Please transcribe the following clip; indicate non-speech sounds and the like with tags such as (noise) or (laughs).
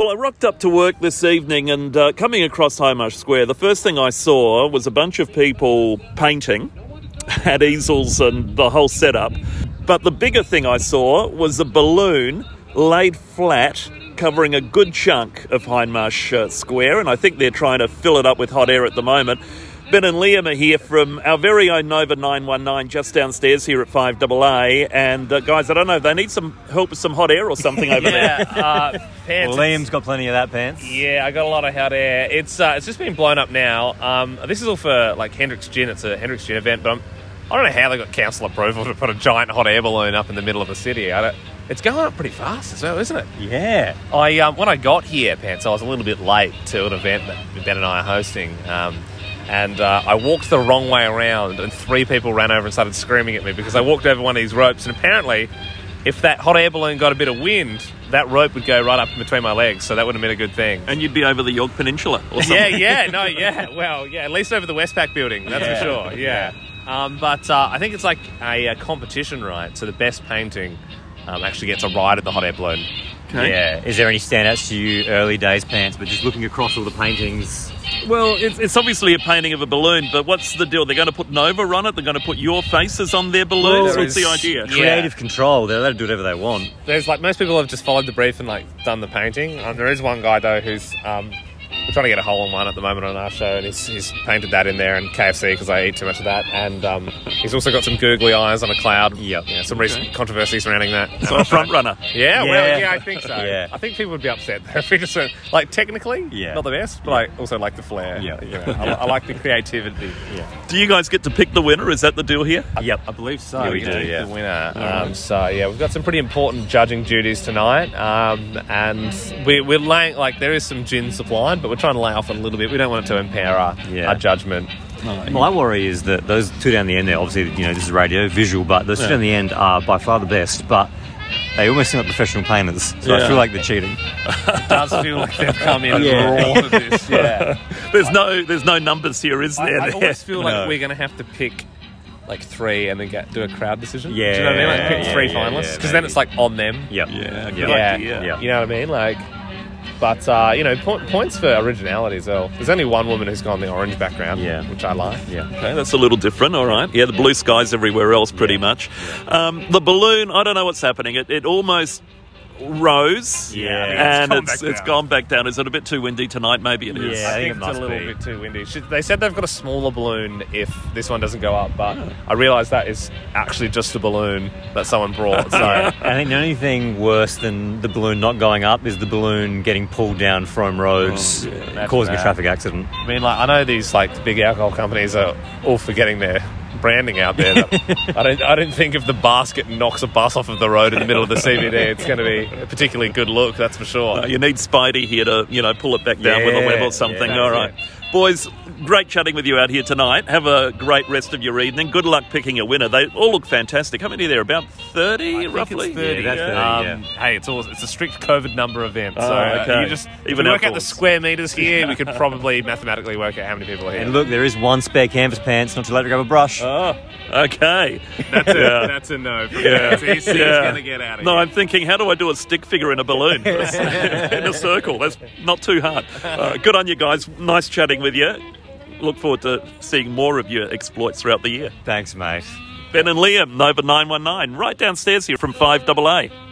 Well, I rocked up to work this evening and uh, coming across Hindmarsh Square, the first thing I saw was a bunch of people painting, (laughs) had easels and the whole setup. But the bigger thing I saw was a balloon laid flat covering a good chunk of Hindmarsh uh, Square, and I think they're trying to fill it up with hot air at the moment. Ben and Liam are here from our very own Nova 919 just downstairs here at 5AA. And uh, guys, I don't know, they need some help with some hot air or something (laughs) over there. Yeah, uh, pants. Well, Liam's got plenty of that pants. Yeah, I got a lot of hot air. It's uh, it's just been blown up now. Um, this is all for like Hendrick's Gin. It's a Hendrick's Gin event, but I'm, I don't know how they got council approval to put a giant hot air balloon up in the middle of the city. I don't, it's going up pretty fast as well, isn't it? Yeah. I um, when I got here, pants, I was a little bit late to an event that Ben and I are hosting. Um, and uh, I walked the wrong way around, and three people ran over and started screaming at me because I walked over one of these ropes. And apparently, if that hot air balloon got a bit of wind, that rope would go right up in between my legs, so that would have been a good thing. And you'd be over the Yorke Peninsula or something. Yeah, yeah, (laughs) no, yeah. Well, yeah, at least over the Westpac building, that's for sure. Yeah. Um, but uh, I think it's like a, a competition, right? So the best painting um, actually gets a ride at the hot air balloon. Okay. Yeah. Is there any standouts to you early days pants, but just looking across all the paintings? Well, it's, it's obviously a painting of a balloon, but what's the deal? They're going to put Nova on it? They're going to put your faces on their balloons? Well, What's the idea? is- Creative control. They're allowed to do whatever they want. There's like most people have just followed the brief and like done the painting. Um, there is one guy though who's um, we're trying to get a hole in one at the moment on our show, and he's, he's painted that in there and KFC because I eat too much of that, and um, he's also got some googly eyes on a cloud. Yep. Yeah, some recent controversy surrounding that. So a front runner. Yeah, (laughs) Yeah. well, yeah, I think so. Yeah. I think people would be upset though (laughs) if we just went, like technically, Yeah. not the best, but I also like the flair. Yeah. You know, I, I like the creativity. Yeah, Do you guys get to pick the winner? Is that the deal here? Yep. I believe so. Yeah, we get do, yeah. The winner. Um, so yeah, we've got some pretty important judging duties tonight, um, and we, we're laying like there is some gin supplied, but we're trying to lay off it a little bit. We don't want it to impair our, Yeah. our judgment. My worry is that those two down the end there, obviously, you know, this is radio, visual, but those two Yeah. down the end are by far the best, but they almost seem like professional painters. So Yeah. I feel like they're cheating. It does feel like they've come in Yeah. and raw to this. (laughs) Yeah, There's no there's no numbers here, is I, there? I always feel like No. we're going to have to pick. Like three, and then get do a crowd decision. Yeah, do you know what I mean? Like pick yeah, three yeah, finalists, yeah, because then it's like on them. Yep. Yeah, good Yep. yeah. Yeah. You know what I mean? Like, but uh, you know, po- points for originality as well. There's only one woman who's gone the orange background, Yeah. which I like. Yeah. Okay, that's a little different. All right. Yeah, the blue skies everywhere else, pretty much. Um, the balloon, I don't know what's happening. It, it almost rose. Yeah, and it's gone it's, back it's down. gone back down. Is it a bit too windy tonight? Maybe it is. Yeah. I I think think it it's must a little be. bit too windy. Should- They said they've got a smaller balloon if this one doesn't go up, but I realise that is actually just a balloon that someone brought. So (laughs) I think the only thing worse than the balloon not going up is the balloon getting pulled down Frome Roads, Imagine oh, causing a that. traffic accident. I mean, like I know these like big alcohol companies are all forgetting their branding out there. (laughs) I don't. I don't think if the basket knocks a bus off of the road in the middle of the CBD, it's going to be a particularly good look. That's for sure. Uh, you need Spidey here to, you know, pull it back down with a web or something. yeah, All that's right. Boys, great chatting with you out here tonight. Have a great rest of your evening. Good luck picking a winner. They all look fantastic. How many are there? About 30, I think roughly? it's 30. Yeah, that's Um, 30, Hey, it's all, it's a strict COVID number event. Oh, so uh, okay. you just if Even we work out the square meters here, we could probably mathematically work out how many people are here. And look, there is one spare canvas pants, not too late to grab a brush. Oh, okay. that's a, that's a no. From Yeah. He's, he's Yeah. going to get out of No, here. I'm thinking, how do I do a stick figure in a balloon? (laughs) in a circle. That's not too hard. Uh, good on you guys. Nice chatting with you. Look forward to seeing more of your exploits throughout the year. Thanks, mate. Ben and Liam, Nova 919, right downstairs here from 5AA.